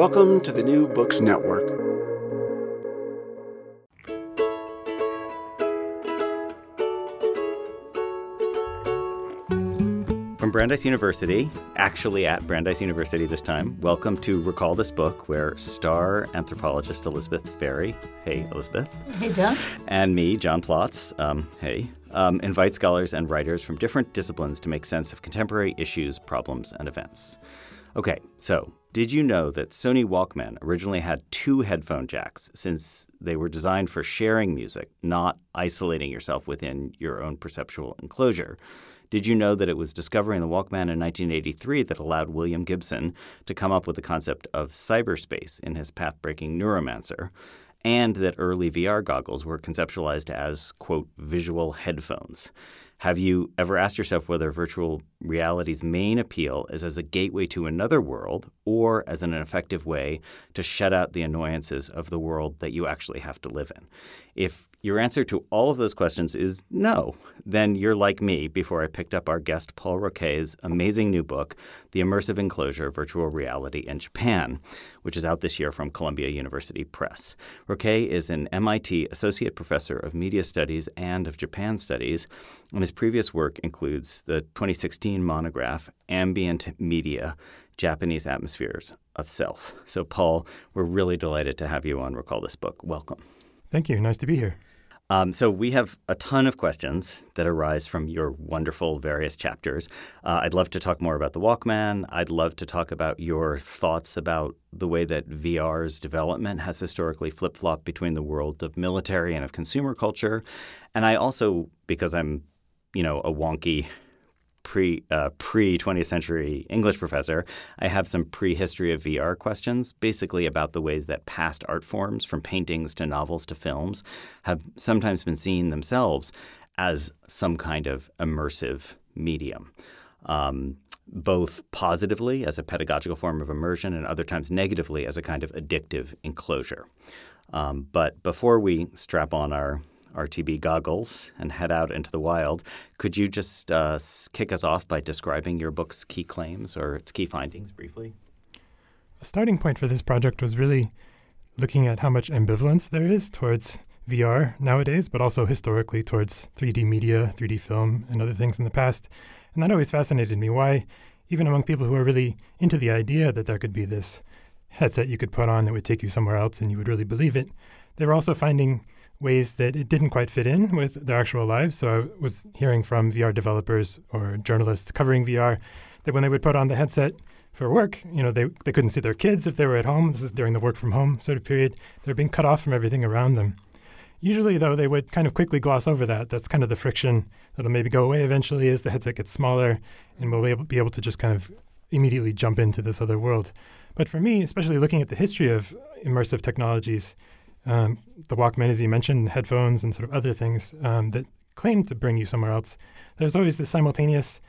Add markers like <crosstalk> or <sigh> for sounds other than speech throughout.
Welcome to the New Books Network. From Brandeis University, actually at Brandeis University this time, welcome to Recall This Book, where star anthropologist Elizabeth Ferry, hey Elizabeth. Hey, John. And me, John Plotz, um, hey, um, invite scholars and writers from different disciplines to make sense of contemporary issues, problems, and events. Okay, so did you know that Sony Walkman originally had two headphone jacks since they were designed for sharing music, not isolating yourself within your own perceptual enclosure? Did you know that it was discovering the Walkman in 1983 that allowed William Gibson to come up with the concept of cyberspace in his path breaking Neuromancer? And that early VR goggles were conceptualized as, quote, visual headphones. Have you ever asked yourself whether virtual reality's main appeal is as a gateway to another world or as an effective way to shut out the annoyances of the world that you actually have to live in? If your answer to all of those questions is no, then you're like me before I picked up our guest Paul Roquet's amazing new book, The Immersive Enclosure Virtual Reality in Japan, which is out this year from Columbia University Press. Roquet is an MIT Associate Professor of Media Studies and of Japan Studies, and his previous work includes the 2016 monograph Ambient Media Japanese Atmospheres of Self. So, Paul, we're really delighted to have you on Recall This Book. Welcome. Thank you. Nice to be here. Um, so we have a ton of questions that arise from your wonderful various chapters. Uh, I'd love to talk more about the Walkman. I'd love to talk about your thoughts about the way that VR's development has historically flip flopped between the world of military and of consumer culture. And I also, because I'm, you know, a wonky pre uh, pre 20th century English professor, I have some prehistory of VR questions, basically about the ways that past art forms, from paintings to novels to films, have sometimes been seen themselves as some kind of immersive medium. Um, both positively as a pedagogical form of immersion and other times negatively as a kind of addictive enclosure. Um, but before we strap on our RTB goggles and head out into the wild. Could you just uh, kick us off by describing your book's key claims or its key findings briefly? The starting point for this project was really looking at how much ambivalence there is towards VR nowadays, but also historically towards 3D media, 3D film, and other things in the past. And that always fascinated me why, even among people who are really into the idea that there could be this headset you could put on that would take you somewhere else and you would really believe it, they were also finding ways that it didn't quite fit in with their actual lives. So I was hearing from VR developers or journalists covering VR that when they would put on the headset for work, you know, they, they couldn't see their kids if they were at home. This is during the work from home sort of period. They're being cut off from everything around them. Usually, though, they would kind of quickly gloss over that. That's kind of the friction that'll maybe go away eventually as the headset gets smaller and we'll be able, be able to just kind of immediately jump into this other world. But for me, especially looking at the history of immersive technologies, um, the Walkman, as you mentioned, headphones and sort of other things um, that claim to bring you somewhere else. There's always this simultaneous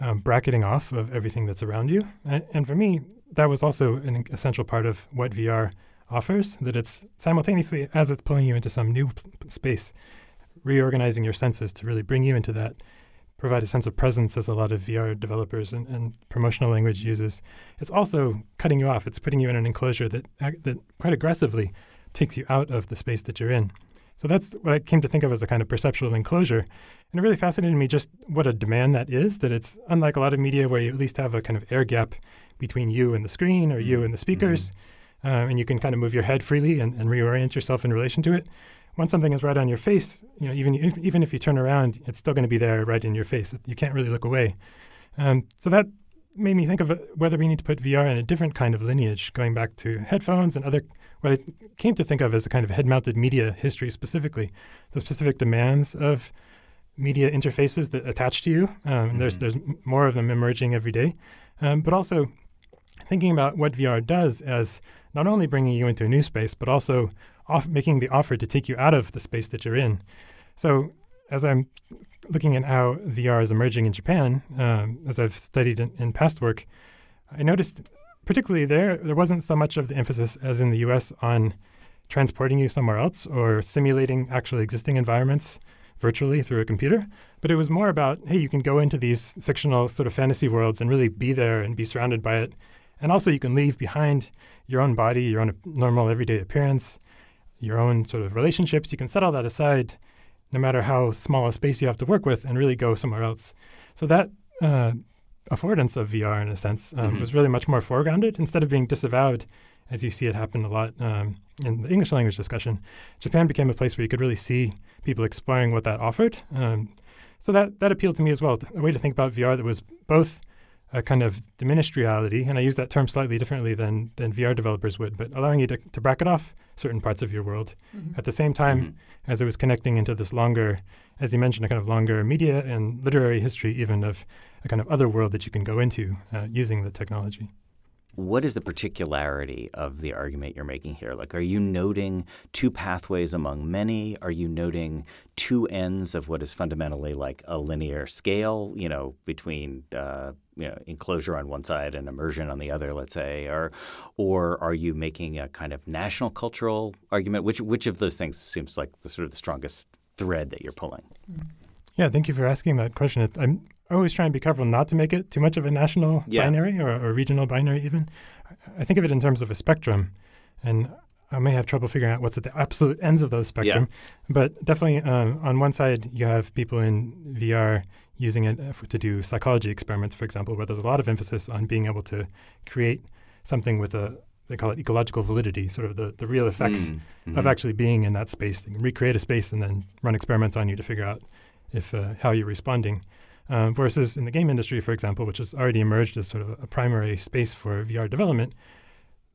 um, bracketing off of everything that's around you. And, and, for me, that was also an essential part of what VR offers, that it's simultaneously, as it's pulling you into some new p- space, reorganizing your senses to really bring you into that, provide a sense of presence, as a lot of VR developers and, and promotional language uses. It's also cutting you off. It's putting you in an enclosure that, that quite aggressively takes you out of the space that you're in. So that's what I came to think of as a kind of perceptual enclosure. And it really fascinated me just what a demand that is, that it's unlike a lot of media where you at least have a kind of air gap between you and the screen or you and the speakers, mm-hmm. uh, and you can kind of move your head freely and, and, reorient yourself in relation to it. Once something is right on your face, you know, even if, even if you turn around, it's still going to be there right in your face. You can't really look away. Um, so that made me think of whether we need to put VR in a different kind of lineage, going back to headphones and other what I came to think of as a kind of head-mounted media history specifically, the specific demands of media interfaces that attach to you. Um, mm-hmm. There's there's more of them emerging every day, um, but also thinking about what VR does as not only bringing you into a new space, but also off- making the offer to take you out of the space that you're in. So, as I'm looking at how VR is emerging in Japan, um, as I've studied in, in past work, I noticed particularly there, there wasn't so much of the emphasis as in the US on transporting you somewhere else or simulating actually existing environments virtually through a computer, but it was more about hey, you can go into these fictional sort of fantasy worlds and really be there and be surrounded by it. And also, you can leave behind your own body, your own normal everyday appearance, your own sort of relationships. You can set all that aside, no matter how small a space you have to work with, and really go somewhere else. So that uh, affordance of VR, in a sense, um, Mhm. was really much more foregrounded instead of being disavowed, as you see it happen a lot um, in the English language discussion. Japan became a place where you could really see people exploring what that offered. Um, so that that appealed to me as well. A way to think about VR that was both a kind of diminished reality, and I use that term slightly differently than than VR developers would, but allowing you to, to bracket off certain parts of your world at the same time Mhm. as it was connecting into this longer, as you mentioned, a kind of longer media and literary history, even of a kind of other world that you can go into uh, using the technology. What is the particularity of the argument you're making here? Like, are you noting two pathways among many? Are you noting two ends of what is fundamentally like a linear scale, you know, between uh, you know, enclosure on one side and immersion on the other, let's say, or or are you making a kind of national cultural argument? Which which of those things seems like the sort of the strongest thread that you're pulling? Yeah, thank you for asking that question. It, I'm always try and be careful not to make it too much of a national Yeah. binary or, or regional binary, even. I, think of it in terms of a spectrum, and I may have trouble figuring out what's at the absolute ends of those spectrum. But definitely, um, on one side, you have people in VR using it uh, to do psychology experiments, for example, where there's a lot of emphasis on being able to create something with a they call it ecological validity, sort of the, the real effects Mm, of mhm. actually being in that space. They can recreate a space and then run experiments on you to figure out if uh, how you're responding. Um, versus in the game industry, for example, which has already emerged as sort of a primary space for VR development,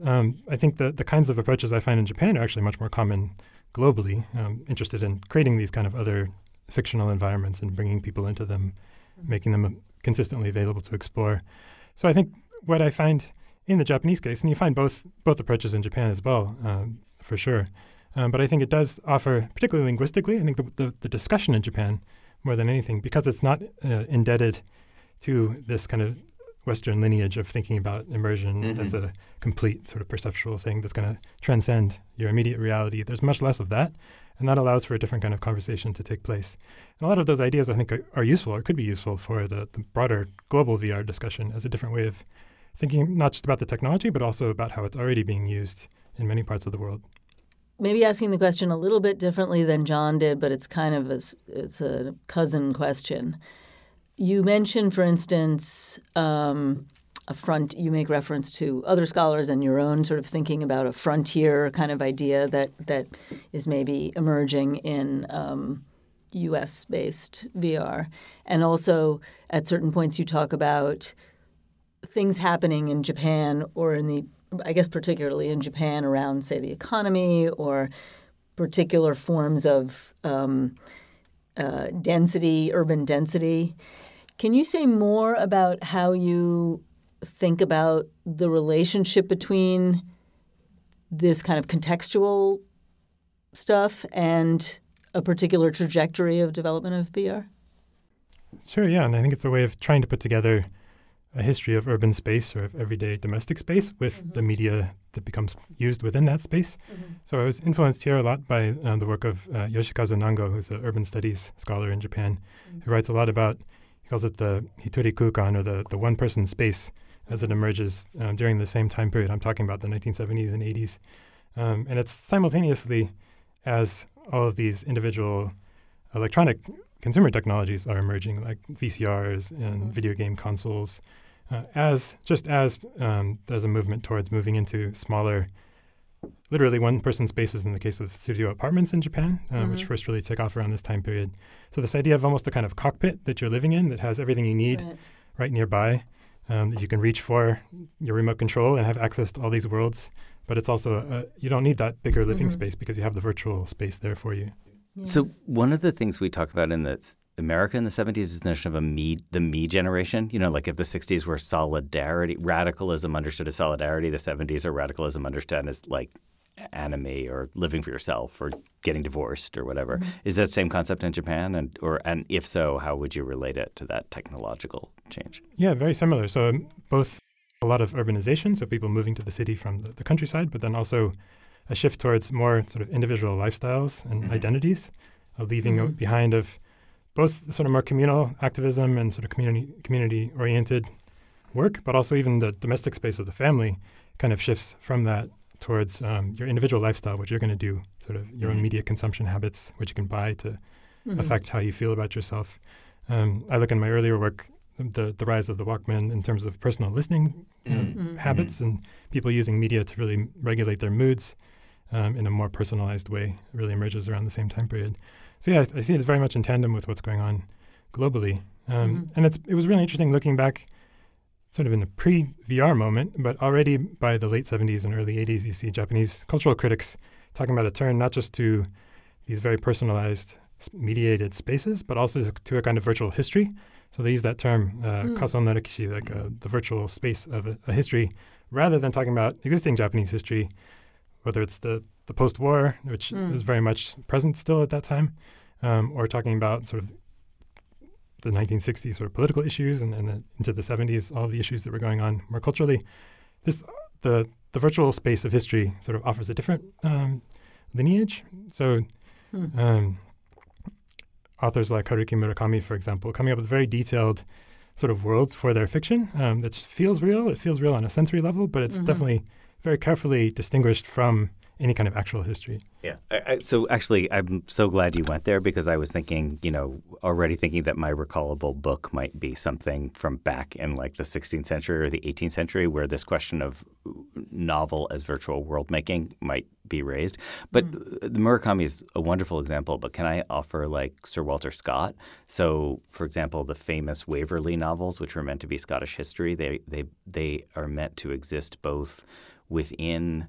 um, I think the, the kinds of approaches I find in Japan are actually much more common globally. Um, interested in creating these kind of other fictional environments and bringing people into them, making them uh, consistently available to explore. So I think what I find in the Japanese case, and you find both both approaches in Japan as well, um, for sure. Um, but I think it does offer, particularly linguistically, I think the, the, the discussion in Japan, more than anything, because it's not uh, indebted to this kind of Western lineage of thinking about immersion Mhm. as a complete sort of perceptual thing that's going to transcend your immediate reality. There's much less of that, and that allows for a different kind of conversation to take place. And a lot of those ideas, I think, are, are useful or could be useful for the, the broader global VR discussion as a different way of thinking not just about the technology, but also about how it's already being used in many parts of the world. Maybe asking the question a little bit differently than John did, but it's kind of a, it's a cousin question. You mentioned, for instance, um, a front. You make reference to other scholars and your own sort of thinking about a frontier kind of idea that that is maybe emerging in um, U.S. based VR, and also at certain points you talk about things happening in Japan or in the I guess particularly in Japan around say the economy or particular forms of um, uh, density, urban density. Can you say more about how you think about the relationship between this kind of contextual stuff and a particular trajectory of development of VR? Sure, yeah, and I think it's a way of trying to put together a history of urban space or of everyday domestic space with the media that becomes used within that space. So I was influenced here a lot by uh, the work of uh, Yoshikazu Nango, who's an urban studies scholar in Japan, who writes a lot about, he calls it the Hitori Kukan or the, the one person space as it emerges um, during the same time period. I'm talking about the 1970s and 80s. Um, and it's simultaneously as all of these individual electronic consumer technologies are emerging, like VCRs and Mhm. video game consoles, uh, as just as um, there's a movement towards moving into smaller, literally one-person spaces in the case of studio apartments in Japan, uh, which Mhm. first really took off around this time period. So this idea of almost a kind of cockpit that you're living in that has everything you need Right. right nearby um, that you can reach for your remote control and have access to all these worlds. But it's also uh, you don't need that bigger living Mhm. space because you have the virtual space there for you. So one of the things we talk about in the America in the 70s is the notion of a me, the me generation. You know, like if the 60s were solidarity, radicalism understood as solidarity, the 70s are radicalism understood as like anime or living for yourself or getting divorced or whatever. Mm-hmm. Is that same concept in Japan? And or and if so, how would you relate it to that technological change? Yeah, very similar. So um, both a lot of urbanization, so people moving to the city from the, the countryside, but then also a shift towards more sort of individual lifestyles and mm-hmm. identities, a leaving mm-hmm. behind of both sort of more communal activism and sort of community community oriented work, but also even the domestic space of the family kind of shifts from that towards um, your individual lifestyle, what you're going to do, sort of your mm-hmm. own media consumption habits, which you can buy to mm-hmm. affect how you feel about yourself. Um, I look in my earlier work, the the rise of the Walkman in terms of personal listening uh, mm-hmm. habits and people using media to really regulate their moods um, in a more personalized way really emerges around the same time period. So yeah, I, I see it as very much in tandem with what's going on globally, um, mm-hmm. and it's it was really interesting looking back sort of in the pre VR moment, but already by the late 70s and early 80s, you see Japanese cultural critics talking about a turn not just to these very personalized, mediated spaces, but also to a kind of virtual history. So they use that term, uh, mm. kason narikishi, like uh, the virtual space of a, a, history, rather than talking about existing Japanese history, whether it's the, the post war, which mm. is very much present still at that time, um, or talking about sort of the 1960s sort of political issues and, and the, into the 70s, all the issues that were going on more culturally. This the the virtual space of history sort of offers a different um, lineage. So, hmm. um, authors like Haruki Murakami, for example, coming up with very detailed sort of worlds for their fiction um, that feels real. It feels real on a sensory level, but it's mm-hmm. definitely very carefully distinguished from any kind of actual history. Yeah. I, I, so actually, I'm so glad you went there because I was thinking, you know, already thinking that my recallable book might be something from back in like the 16th century or the 18th century, where this question of novel as virtual world making might be raised. But mm. the Murakami is a wonderful example. But can I offer like Sir Walter Scott? So, for example, the famous Waverley novels, which were meant to be Scottish history, they they they are meant to exist both within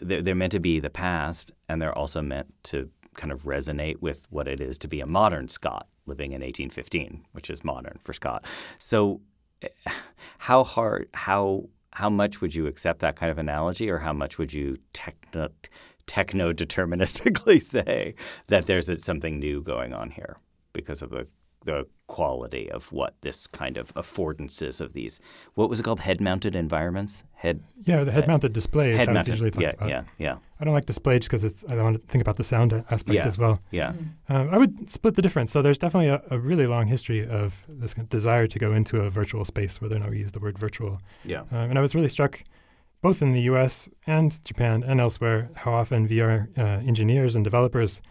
they're, they're meant to be the past, and they're also meant to kind of resonate with what it is to be a modern Scot living in 1815, which is modern for Scott. So, eh, how hard, how how much would you accept that kind of analogy, or how much would you techno techno deterministically <laughs> say that there's something new going on here because of the the quality of what this kind of affordances of these what was it called? Head mounted environments? Head yeah the head mounted display head mounted yeah about. yeah yeah. I don't like displays because I don't want to think about the sound aspect yeah, as well. yeah. Um, I would split the difference. So there's definitely a, a really long history of this desire to go into a virtual space whether or not we use the word virtual. Yeah. Um, and I was really struck both in the US and Japan and elsewhere how often VR uh, engineers and developers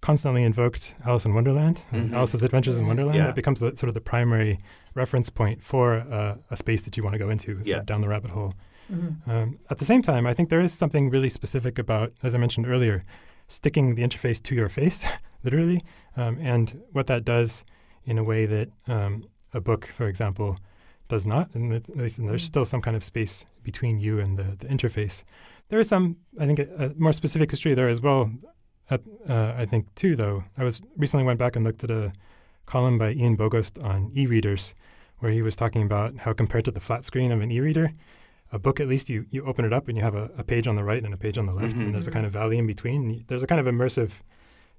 constantly invoked Alice in Wonderland, mm-hmm. Alice's Adventures in Wonderland. Yeah. That becomes the, sort of the primary reference point for uh, a space that you want to go into, yeah. down the rabbit hole. Mm-hmm. Um, at the same time, I think there is something really specific about, as I mentioned earlier, sticking the interface to your face, <laughs> literally, um, and what that does in a way that um, a book, for example, does not. And, at least, and there's mm-hmm. still some kind of space between you and the, the interface. There is some, I think, a, a more specific history there as well at, uh, I think too, though, I was recently went back and looked at a column by Ian Bogost on e-readers, where he was talking about how compared to the flat screen of an e-reader, a book at least you you open it up and you have a, a page on the right and a page on the left, mm-hmm. and there's a kind of valley in between. There's a kind of immersive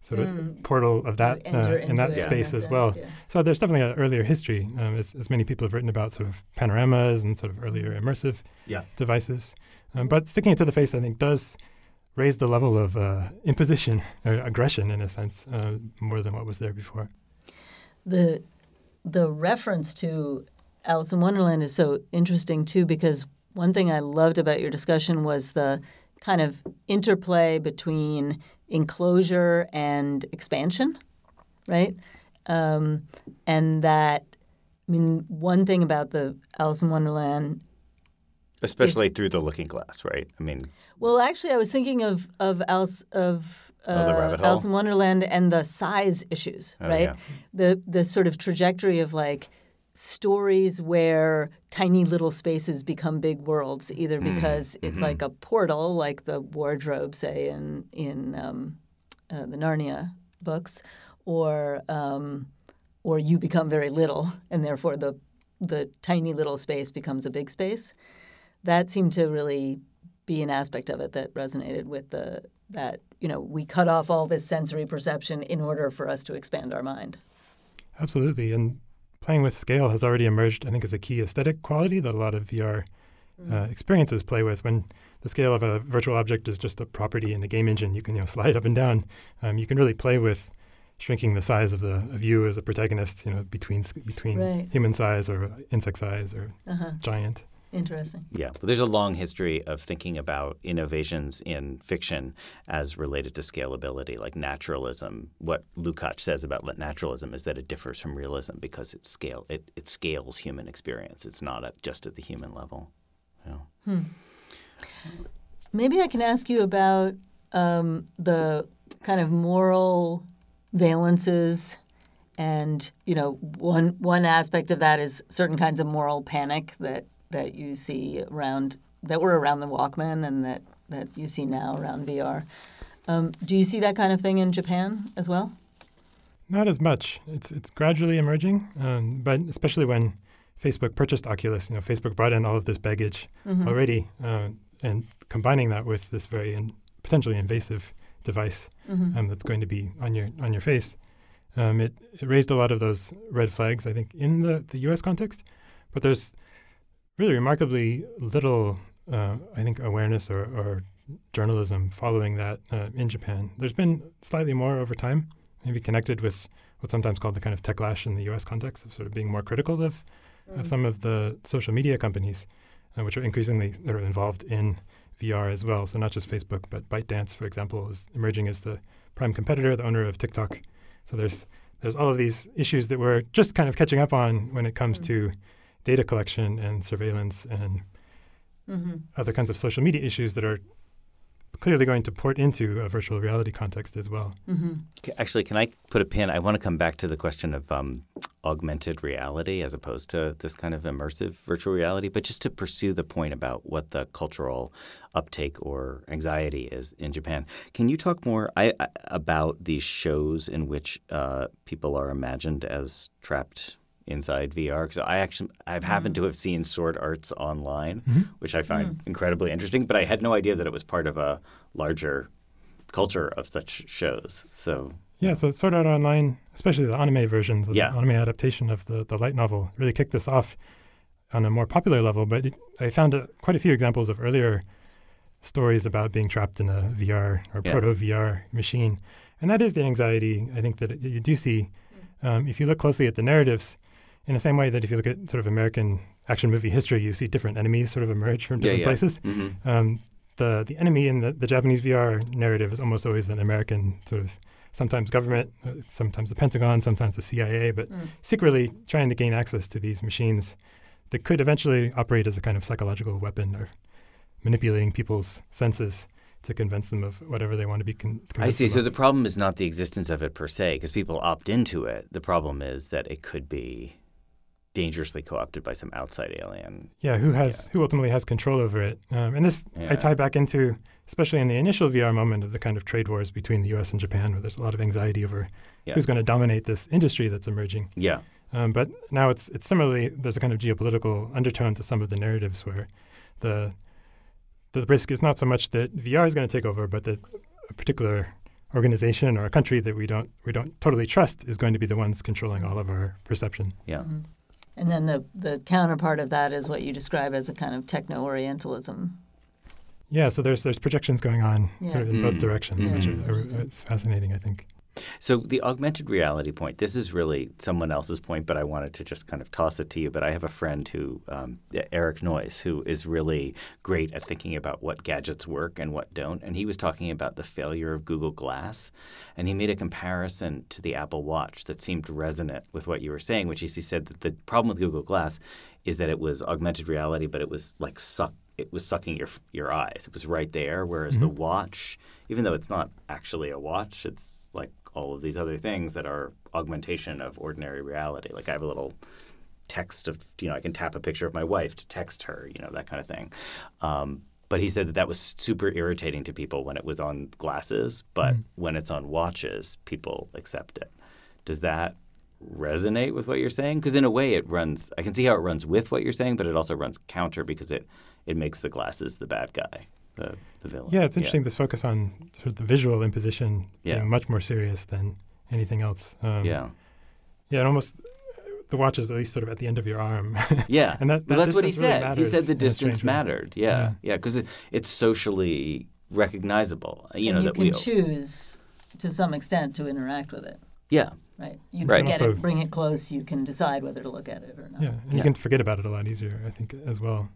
sort mm. of portal of that uh, in that space as well. Yeah. So there's definitely an earlier history, um, as, as many people have written about sort of panoramas and sort of earlier immersive yeah. devices. Um, but sticking it to the face, I think, does raised the level of uh, imposition or aggression in a sense uh, more than what was there before. The the reference to Alice in Wonderland is so interesting too because one thing I loved about your discussion was the kind of interplay between enclosure and expansion, right? Um, and that I mean, one thing about the Alice in Wonderland especially through the looking glass, right? I mean, well, actually, I was thinking of of Alice of uh, Alice in Wonderland and the size issues, oh, right? Yeah. The the sort of trajectory of like stories where tiny little spaces become big worlds, either mm, because mm-hmm. it's like a portal, like the wardrobe, say in in um, uh, the Narnia books, or um, or you become very little, and therefore the the tiny little space becomes a big space. That seemed to really be an aspect of it that resonated with the that you know we cut off all this sensory perception in order for us to expand our mind. Absolutely, and playing with scale has already emerged, I think, as a key aesthetic quality that a lot of VR uh, experiences play with. When the scale of a virtual object is just a property in the game engine, you can you know slide up and down. Um, you can really play with shrinking the size of the of you as a protagonist, you know, between between Right. human size or insect size or Uh-huh. giant. Interesting. Yeah, but there's a long history of thinking about innovations in fiction as related to scalability, like naturalism. What Lukács says about naturalism is that it differs from realism because it scale it, it scales human experience. It's not at, just at the human level. Yeah. Maybe I can ask you about um, the kind of moral valences, and you know, one one aspect of that is certain kinds of moral panic that that you see around that were around the Walkman and that that you see now around VR. Um, do you see that kind of thing in Japan as well? Not as much. It's it's gradually emerging, um, but especially when Facebook purchased Oculus, you know, Facebook brought in all of this baggage already, uh, and combining that with this very in, potentially invasive device um, that's going to be on your on your face, um, it, it raised a lot of those red flags. I think in the the U.S. context, but there's really remarkably little, uh, I think, awareness or, or journalism following that uh, in Japan. There's been slightly more over time, maybe connected with what's sometimes called the kind of techlash in the U.S. context of sort of being more critical of, of some of the social media companies, uh, which are increasingly sort of involved in VR as well. So not just Facebook, but ByteDance, for example, is emerging as the prime competitor, the owner of TikTok. So there's there's all of these issues that we're just kind of catching up on when it comes to data collection and surveillance and other kinds of social media issues that are clearly going to port into a virtual reality context as well. C- Actually, can I put a pin? I want to come back to the question of um, augmented reality as opposed to this kind of immersive virtual reality, but just to pursue the point about what the cultural uptake or anxiety is in Japan. Can you talk more I, I, about these shows in which uh, people are imagined as trapped? Inside VR, because I actually I've happened to have seen Sword Arts online, which I find incredibly interesting. But I had no idea that it was part of a larger culture of such shows. So Yeah, so Sword Art Online, especially the anime versions, of Yeah. the anime adaptation of the, the light novel, really kicked this off on a more popular level. But it, I found uh, quite a few examples of earlier stories about being trapped in a VR or Yeah. proto VR machine. And that is the anxiety I think that you do see. Um, if you look closely at the narratives, in the same way that if you look at sort of American action movie history, you see different enemies sort of emerge from different yeah. places. Mhm. Um, the the enemy in the, the Japanese VR narrative is almost always an American sort of sometimes government, uh, sometimes the Pentagon, sometimes the CIA, but secretly trying to gain access to these machines that could eventually operate as a kind of psychological weapon or manipulating people's senses to convince them of whatever they want to be con- I convinced see. So about. the problem is not the existence of it per se, because people opt into it. The problem is that it could be dangerously co-opted by some outside alien. yeah, who has who ultimately has control over it? Um, and this Yeah. I tie back into, especially in the initial VR moment of the kind of trade wars between the U.S. and Japan, where there's a lot of anxiety over Yeah. who's going to dominate this industry that's emerging. Yeah. Um, but now it's it's similarly there's a kind of geopolitical undertone to some of the narratives where the the risk is not so much that VR is going to take over, but that a particular organization or a country that we don't we don't totally trust is going to be the ones controlling all of our perception. Yeah. And then the the counterpart of that is what you describe as a kind of techno Orientalism. Yeah, so there's there's projections going on Yeah. sort of in both Mm. directions, which Mm. are, are, it's fascinating, I think. So the augmented reality point. This is really someone else's point, but I wanted to just kind of toss it to you. But I have a friend who, um, Eric Noyes, who is really great at thinking about what gadgets work and what don't. And he was talking about the failure of Google Glass, and he made a comparison to the Apple Watch that seemed resonant with what you were saying, which is he said that the problem with Google Glass is that it was augmented reality, but it was like suck. It was sucking your your eyes. It was right there, whereas the watch, even though it's not actually a watch, it's like all of these other things that are augmentation of ordinary reality. Like I have a little text of, you know, I can tap a picture of my wife to text her, you know, that kind of thing. Um, but he said that that was super irritating to people when it was on glasses, but Mm. when it's on watches, people accept it. Does that resonate with what you're saying? Because in a way, it runs. I can see how it runs with what you're saying, but it also runs counter because it it makes the glasses the bad guy, the the villain. Yeah, it's interesting this focus on sort of the visual imposition Yeah. being much more serious than anything else. Um, Yeah, Yeah, and almost the watch is at least sort of at the end of your arm. <laughs> yeah. And that- Well, that's what he really said. he said the distance mattered. Yeah, yeah, because it, it's socially recognizable. You and know you that can we. choose to some extent to interact with it. Yeah, Right. You Right. can get Also- it, bring it close. You can decide whether to look at it or not. yeah, and Yeah. you can forget about it a lot easier, I think, as well.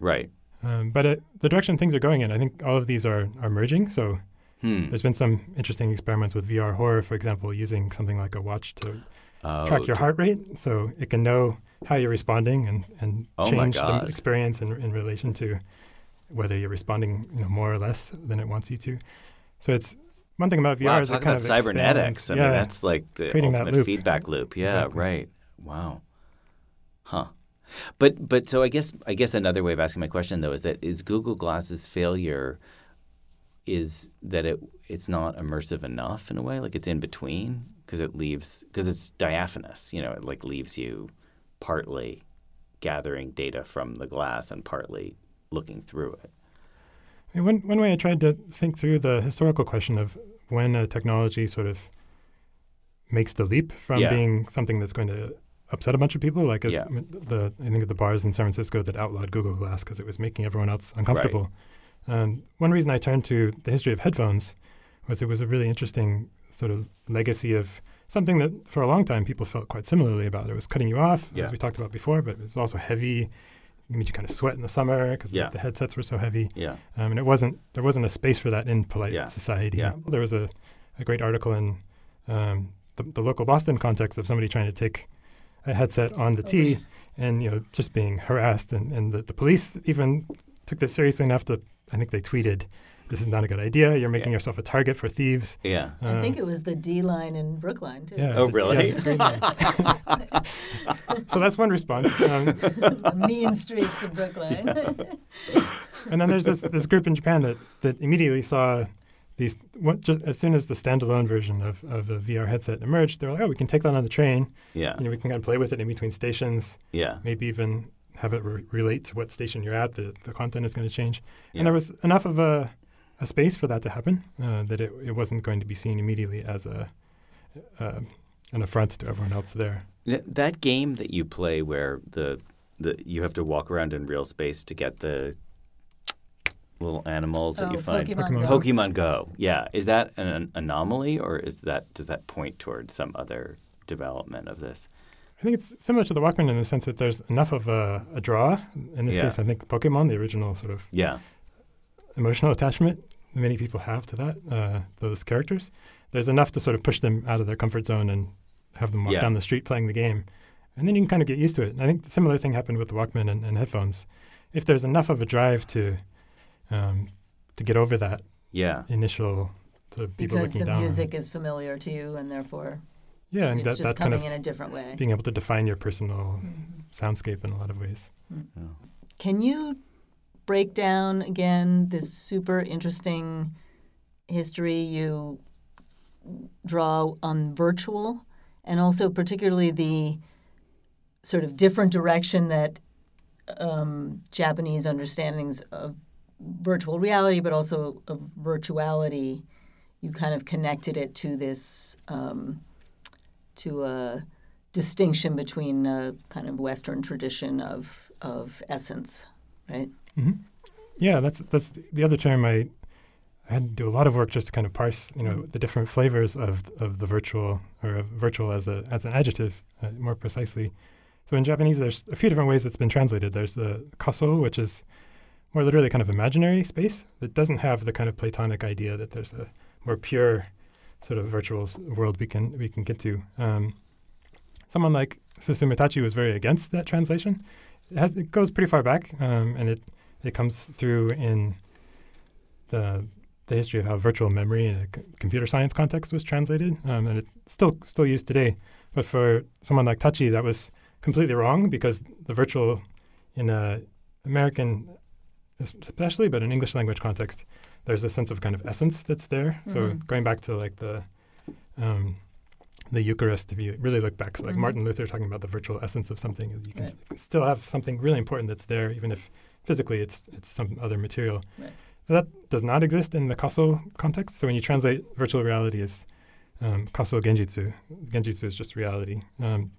right. Um, but it, the direction things are going in, I think all of these are, are merging. So Hmm. there's been some interesting experiments with VR horror, for example, using something like a watch to Oh, track your to- heart rate, so it can know how you're responding and, and Oh change the experience in, in relation to whether you're responding you know, more or less than it wants you to. So it's one thing about VR Wow, is kind about of cybernetics. expands- I yeah, mean, that's like the Creating that ultimate feedback loop. Yeah, Exactly. right. Wow. Huh. But but so I guess I guess another way of asking my question though is that is Google Glass's failure is that it it's not immersive enough in a way like it's in between because it leaves because it's diaphanous you know it like leaves you partly gathering data from the glass and partly looking through it I mean, one, one way I tried to think through the historical question of when a technology sort of makes the leap from Yeah. being something that's going to upset a bunch of people, like Yeah. the I think of the bars in San Francisco that outlawed Google Glass because it was making everyone else uncomfortable. Um, one reason I turned to the history of headphones was it was a really interesting sort of legacy of something that for a long time people felt quite similarly about. It was cutting you off, Yeah. as we talked about before, but it was also heavy. It made you kind of sweat in the summer because Yeah. the, the headsets were so heavy. yeah Um, and it wasn't there wasn't a space for that in polite Yeah. society. Yeah. There was a, a great article in um, the, the local Boston context of somebody trying to take a headset on the T and you know just being harassed and, and the, the police even took this seriously enough to I think they tweeted this is not a good idea you're making Yeah. yourself a target for thieves. yeah I think it was the D line in Brookline too. yeah, Oh, the- really? yes, <laughs> Green Line. so that's one response. Um, the <laughs> mean streets of Brookline. <laughs> and then there's this, this group in Japan that, that immediately saw these. What, just, as soon as the standalone version of, of a VR headset emerged, they were like, "Oh, we can take that on the train. yeah You know, we can kind of play with it in between stations. yeah Maybe even have it re- relate to what station you're at. The the content is going to change. Yeah. And there was enough of a a space for that to happen uh, that it, it wasn't going to be seen immediately as a uh, an affront to everyone else there. That game that you play where the the you have to walk around in real space to get the little animals that oh, you find. Pokemon, Pokemon. Go. Pokemon Go. Yeah. Is that an, an anomaly or is that does that point towards some other development of this? I think it's similar to the Walkman in the sense that there's enough of a, a draw. In this Yeah. case, I think Pokemon, the original sort of Yeah. emotional attachment that many people have to that uh, those characters. There's enough to sort of push them out of their comfort zone and have them walk Yeah. down the street playing the game, and then you can kind of get used to it. And I think the similar thing happened with the Walkman and, and headphones. If there's enough of a drive to um, to get over that Yeah. initial sort of people because looking the down, music is familiar to you, and therefore yeah, and it's that, just that kind coming of in a different way. being able to define your personal Mhm. soundscape in a lot of ways. Can you break down again this super interesting history you draw on virtual and also particularly the sort of different direction that um, Japanese understandings of virtual reality, but also of virtuality, you kind of connected it to this, um, to a distinction between a kind of Western tradition of, of essence, right? hmm Yeah, that's that's the other term I, I had to do a lot of work just to kind of parse, you know, Mhm. the different flavors of of the virtual or of virtual as a as an adjective uh, more precisely. So in Japanese, there's a few different ways it's been translated. There's the kaso, which is more literally kind of imaginary space that doesn't have the kind of Platonic idea that there's a more pure sort of virtual world we can we can get to. Um, someone like Susumu Tachi was very against that translation. It, has, it goes pretty far back, um, and it it comes through in the the history of how virtual memory in a c- computer science context was translated, um, and it's still still used today. But for someone like Tachi, that was completely wrong because the virtual in a American especially, but in English language context, there's a sense of kind of essence that's there. So Mhm. going back to like the um, the Eucharist, if you really look back, so like Mhm. Martin Luther talking about the virtual essence of something, you can Right. still have something really important that's there, even if physically it's it's some other material. Right. That does not exist in the Kaso context. So when you translate virtual reality as um, Kaso Genjitsu, Genjitsu is just reality. Um,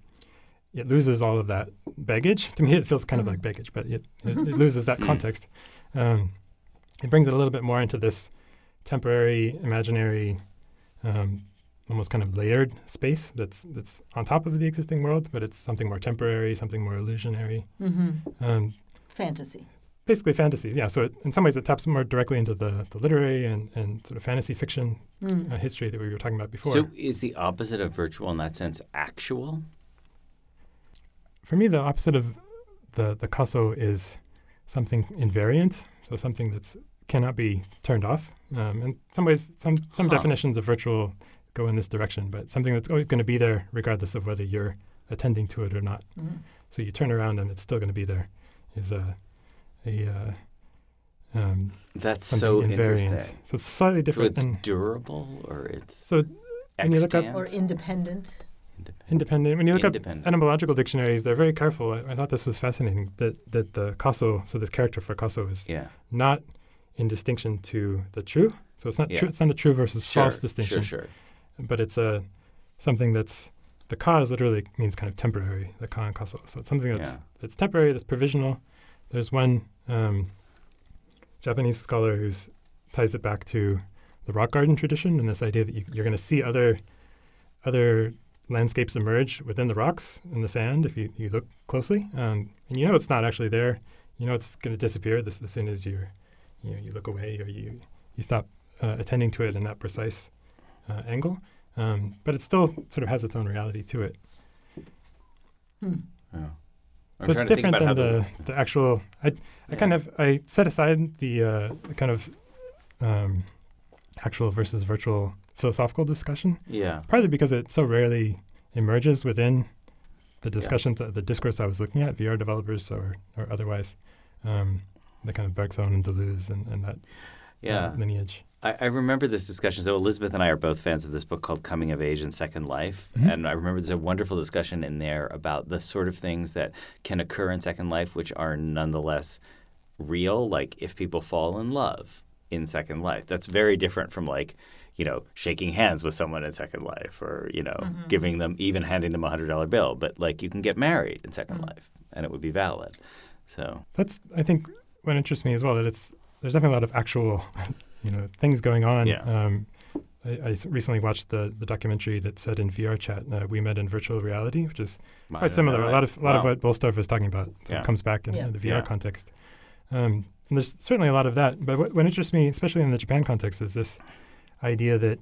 it loses all of that baggage. To me, it feels kind of Mhm. like baggage, but it, it, it <laughs> loses that context. Um, it brings it a little bit more into this temporary, imaginary, um, almost kind of layered space that's that's on top of the existing world, but it's something more temporary, something more illusionary. hmm Um, Fantasy. basically fantasy, yeah. So it, in some ways, it taps more directly into the, the literary and, and sort of fantasy fiction Mm. uh, history that we were talking about before. So is the opposite of virtual in that sense actual? For me, the opposite of the the kaso is something invariant, so something that's cannot be turned off. Um, in some ways, some some Huh. definitions of virtual go in this direction, but something that's always going to be there regardless of whether you're attending to it or not. Mhm. So you turn around and it's still going to be there. Is a a uh, um, That's something so invariant. interesting. So it's slightly different. So different. it's and durable or it's So when you look up- Or independent. Independent. independent. When you look Independent. up etymological dictionaries, they're very careful. I, I thought this was fascinating that that the kaso, so this character for kaso is Yeah. not in distinction to the true. So it's not Yeah. true. It's not a true versus Sure, false distinction. Sure, sure. But it's a something that's the cause literally means kind of temporary. The ka and kaso. So it's something that's Yeah. that's temporary. That's provisional. There's one um, Japanese scholar who ties it back to the rock garden tradition and this idea that you, you're going to see other other landscapes emerge within the rocks in the sand if you, you look closely. Um, and you know it's not actually there. You know it's going to disappear this, as soon as you you know you look away or you you stop uh, attending to it in that precise uh, angle. Um, but it still sort of has its own reality to it. Hmm. Yeah. So it's trying to think different than the, the actual. I, I Yeah. kind of I set aside the uh, kind of um, actual versus virtual philosophical discussion, Yeah. partly because it so rarely emerges within the discussions, the discourse I was looking at, VR developers or or otherwise, um, the kind of Bergson and Deleuze and, and that uh, lineage. I, I remember this discussion. So Elizabeth and I are both fans of this book called Coming of Age and Second Life, Mhm. and I remember there's a wonderful discussion in there about the sort of things that can occur in Second Life, which are nonetheless real. Like if people fall in love in Second Life, that's very different from like you know shaking hands with someone in Second Life, or you know Mhm. giving them even handing them a hundred dollar bill. But like you can get married in 2nd Mhm. Life, and it would be valid. So That's I think what interests me as well that it's there's definitely a lot of actual <laughs> you know things going on. Yeah. Um, I, I s- recently watched the the documentary that said in VR chat uh, we met in virtual reality, which is I quite similar. know. A lot of a lot of what Boellstorff was talking about sort Yeah. of comes back in, Yeah. in the VR Yeah. context. Um, and there's certainly a lot of that. But what, what interests me, especially in the Japan context, is this idea that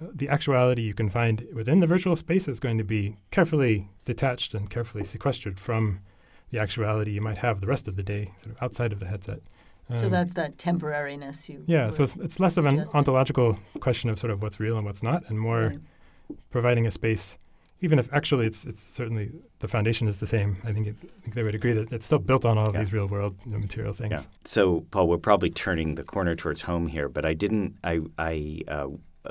uh, the actuality you can find within the virtual space is going to be carefully detached and carefully sequestered from the actuality you might have the rest of the day, sort of outside of the headset. So Um, that's that temporariness you. yeah, so it's it's less of an ontological question of sort of what's real and what's not, and more Right. providing a space, even if actually it's it's certainly the foundation is the same. I think, it, I think they would agree that it's still built on all of Yeah. these real world you know, material things. Yeah. So, Paul, we're probably turning the corner towards home here, but I didn't. I I uh,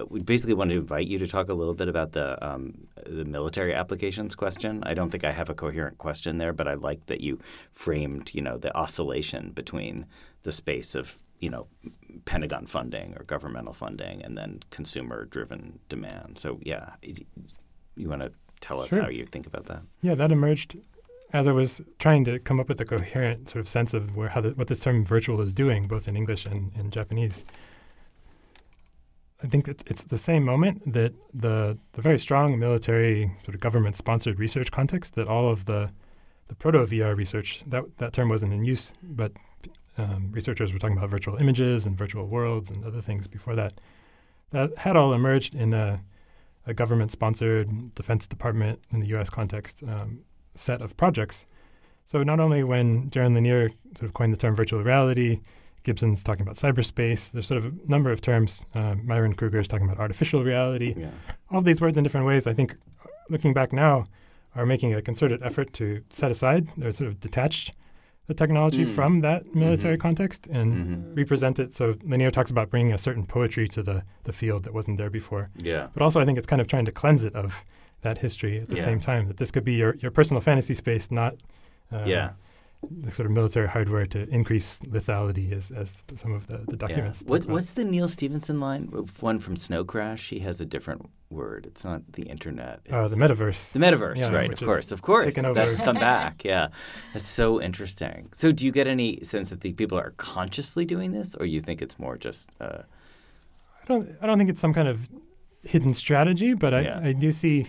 we basically wanted to invite you to talk a little bit about the um, the military applications question. I don't think I have a coherent question there, but I like that you framed, you know, the oscillation between the space of you know Pentagon funding or governmental funding and then consumer-driven demand. So, yeah, you want to tell us Sure. how you think about that? Yeah, that emerged as I was trying to come up with a coherent sort of sense of where how the, what this term virtual is doing, both in English and in Japanese. I think it's, it's the same moment that the the very strong military sort of government sponsored research context that all of the the proto VR research that that term wasn't in use, but um, researchers were talking about virtual images and virtual worlds and other things before that. That had all emerged in a, a government sponsored Defense Department in the U.S. context um, set of projects. So not only when Jaron Lanier sort of coined the term virtual reality, Gibson's talking about cyberspace. There's sort of a number of terms. Um, Myron Krueger is talking about artificial reality. Yeah. All of these words in different ways, I think, looking back now, are making a concerted effort to set aside. They're sort of detached the technology Mm. from that military Mhm. context and Mhm. represent it. So Lanier talks about bringing a certain poetry to the, the field that wasn't there before. Yeah. But also, I think it's kind of trying to cleanse it of that history at the Yeah. same time. That this could be your, your personal fantasy space, not uh, Yeah. The sort of military hardware to increase lethality, as, as some of the, the documents. talk What, what's the Neal Stephenson line? One from Snow Crash. He has a different word. It's not the internet. uh, the metaverse? the metaverse, Yeah, right? Of course, of course. taken over. That's come <laughs> back. Yeah, that's so interesting. So, do you get any sense that the people are consciously doing this, or you think it's more just? Uh, I don't. I don't think it's some kind of hidden strategy, but I, Yeah. I do see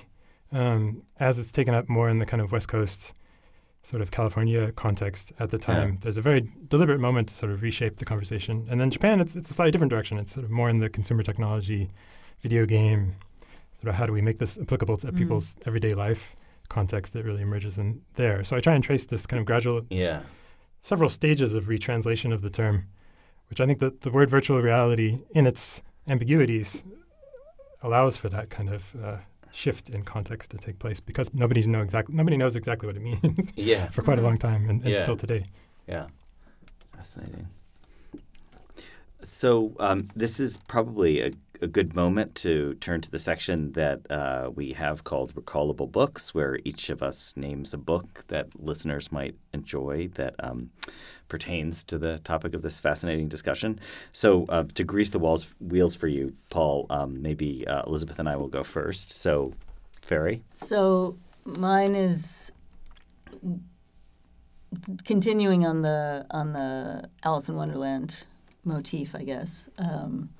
um, as it's taken up more in the kind of West Coast, sort of California context at the time. There's a very deliberate moment to sort of reshape the conversation, and then Japan, it's it's a slightly different direction. It's sort of more in the consumer technology, video game, sort of how do we make this applicable to Mm. people's everyday life context that really emerges in there. So I try and trace this kind of gradual yeah. several stages of retranslation of the term, which I think that the word virtual reality, in its ambiguities, allows for that kind of uh, shift in context to take place because nobody know exactly nobody knows exactly what it <laughs> means Yeah. for quite a long time and, and Yeah. still today. Yeah. Fascinating. So um, this is probably a, a good moment to turn to the section that uh, we have called Recallable Books, where each of us names a book that listeners might enjoy that um, pertains to the topic of this fascinating discussion. So uh, to grease the walls, wheels for you, Paul, um, maybe uh, Elizabeth and I will go first. So, Ferry? So mine is continuing on the on the Alice in Wonderland motif, I guess, um,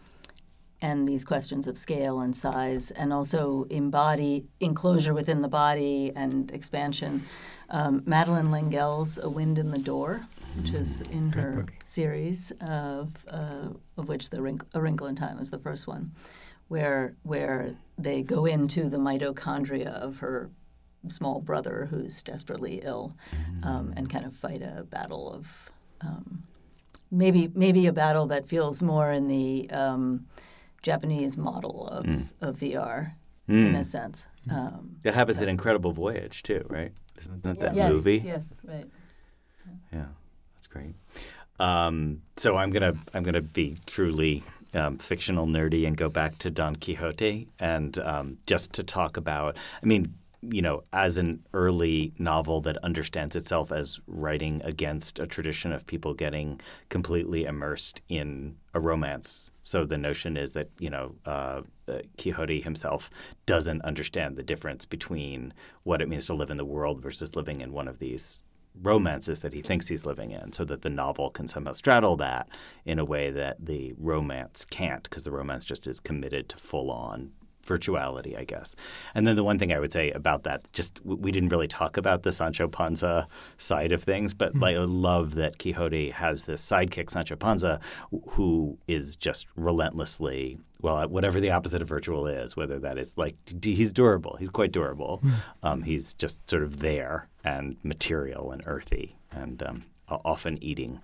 and these questions of scale and size, and also embody enclosure within the body and expansion. Um, Madeleine L'Engle's "A Wind in the Door," which is in Great her book. series of uh, of which the Wrink- "A Wrinkle in Time" is the first one, where where they go into the mitochondria of her small brother who's desperately ill, um, and kind of fight a battle of um, maybe maybe a battle that feels more in the um, Japanese model of, of VR in a sense. Um, That happens in Incredible Voyage, too, right? Isn't that that yes, movie? Yes, right. Yeah, that's great. Um, so I'm gonna I'm gonna be truly um, fictional nerdy and go back to Don Quixote and um, just to talk about. I mean, you know, as an early novel that understands itself as writing against a tradition of people getting completely immersed in a romance. So the notion is that you know uh, uh, Quixote himself doesn't understand the difference between what it means to live in the world versus living in one of these romances that he thinks he's living in, so that the novel can somehow straddle that in a way that the romance can't, because the romance just is committed to full on virtuality, I guess. And then the one thing I would say about that, just we didn't really talk about the Sancho Panza side of things, but like I love that Quixote has this sidekick Sancho Panza, who is just relentlessly well, whatever the opposite of virtual is, whether that is like he's durable, he's quite durable. Um, he's just sort of there and material and earthy and um, often eating,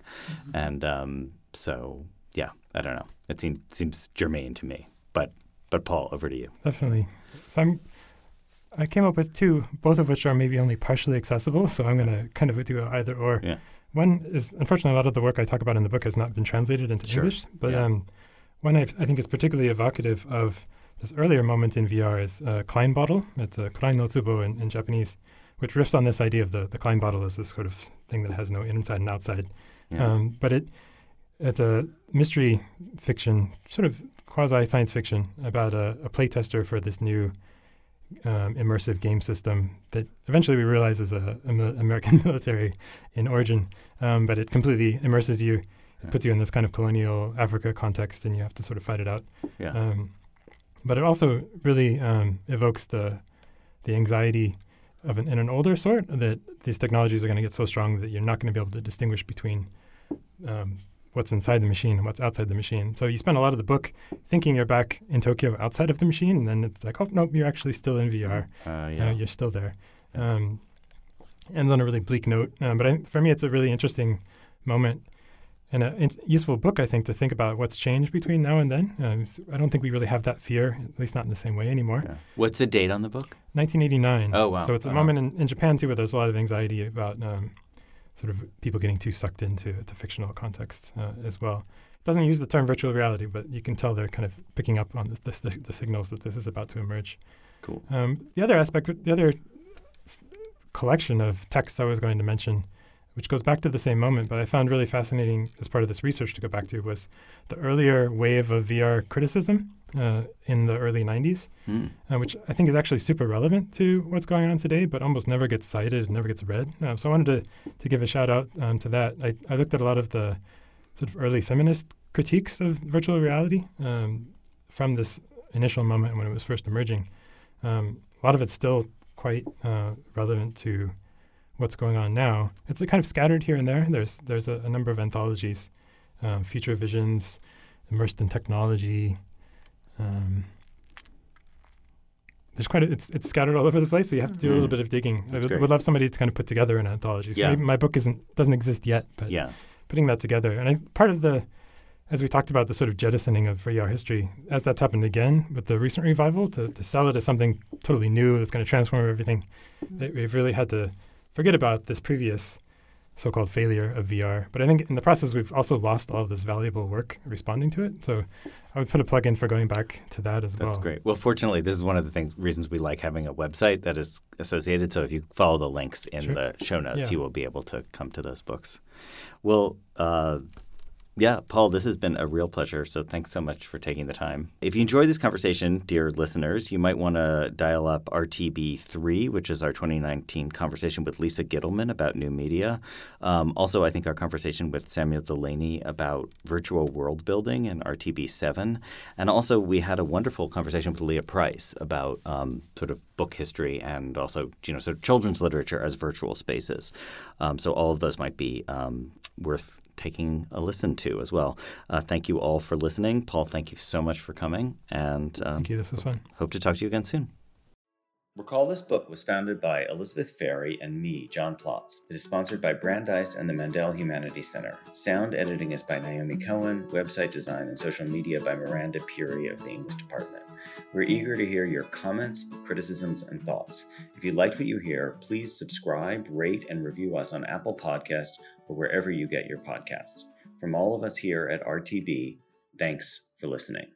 and um, so yeah, I don't know. It seems seems germane to me, but but Paul, over to you. Definitely. So I'm. I came up with two, both of which are maybe only partially accessible. So I'm going to kind of do either or. Yeah. One is unfortunately a lot of the work I talk about in the book has not been translated into Sure. English, but Yeah. um, one I, I think is particularly evocative of this earlier moment in VR is uh, Klein bottle. It's a Klein no tsubo in, in Japanese, which riffs on this idea of the, the Klein bottle as this sort of thing that has no inside and outside. Yeah. Um, but it it's a mystery fiction, sort of quasi science fiction about a, a playtester for this new um, immersive game system that eventually we realize is a, a mil- American <laughs> military in origin, um, but it completely immerses you, Yeah. puts you in this kind of colonial Africa context, and you have to sort of fight it out. yeah. Um, but it also really um, evokes the the anxiety of an in an older sort that these technologies are going to get so strong that you're not going to be able to distinguish between um, what's inside the machine and what's outside the machine. So you spend a lot of the book thinking you're back in Tokyo outside of the machine, and then it's like, oh nope, you're actually still in VR. Uh, Uh, yeah. you're still there. Um, ends on a really bleak note, um, but I, for me, it's a really interesting moment and a in- useful book, I think, to think about what's changed between now and then. Um, s- I don't think we really have that fear, at least not in the same way anymore. Yeah. What's the date on the book? 1989. Oh, wow. So it's a Uh-huh. moment in, in Japan too where there's a lot of anxiety about um, sort of people getting too sucked into to fictional context uh, as well. It doesn't use the term virtual reality, but you can tell they're kind of picking up on the, the, the signals that this is about to emerge. Cool. Um, the other aspect, the other collection of texts I was going to mention, which goes back to the same moment, but I found really fascinating as part of this research to go back to, was the earlier wave of VR criticism uh, in the early 90s, Hmm. uh, which I think is actually super relevant to what's going on today, but almost never gets cited, never gets read. Uh, so I wanted to, to give a shout out um, to that. I, I looked at a lot of the sort of early feminist critiques of virtual reality um, from this initial moment when it was first emerging. Um, a lot of it's still quite uh, relevant to what's going on now. It's kind of scattered here and there. There's there's a, a number of anthologies, um, future visions, immersed in technology. Um, there's quite a, it's it's scattered all over the place. So you have to do a little Mhm. bit of digging. I That's would, love somebody to kind of put together an anthology. So Yeah. maybe my book isn't doesn't exist yet, but Yeah. putting that together. And I, part of the, as we talked about the sort of jettisoning of VR history, as that's happened again with the recent revival, to, to sell it as something totally new that's going to transform everything, they, we've really had to forget about this previous so-called failure of VR. But I think in the process, we've also lost all of this valuable work responding to it. So I would put a plug in for going back to that as well. That's great. Well, fortunately, this is one of the things reasons we like having a website that is associated. So if you follow the links in Sure. the show notes, Yeah. you will be able to come to those books. Well, uh, yeah, Paul, this has been a real pleasure. So thanks so much for taking the time. If you enjoyed this conversation, dear listeners, you might want to dial up RTB3, which is our 2019 conversation with Lisa Gitelman about new media. Um, also, I think our conversation with Samuel Delany about virtual world building in RTB7. And also, we had a wonderful conversation with Leah Price about um, sort of book history and also, you know, sort of children's literature as virtual spaces. Um, so all of those might be um, worth taking a listen to as well. Uh, thank you all for listening. Paul, thank you so much for coming. And um, Thank you. This was fun. Hope to talk to you again soon. Recall This Book was founded by Elizabeth Ferry and me, John Plotz. It is sponsored by Brandeis and the Mandel Humanities Center. Sound editing is by Naomi Cohen, website design and social media by Miranda Puri of the English Department. We're eager to hear your comments, criticisms, and thoughts. If you liked what you hear, please subscribe, rate, and review us on Apple Podcast or wherever you get your podcasts. From all of us here at RTB, thanks for listening.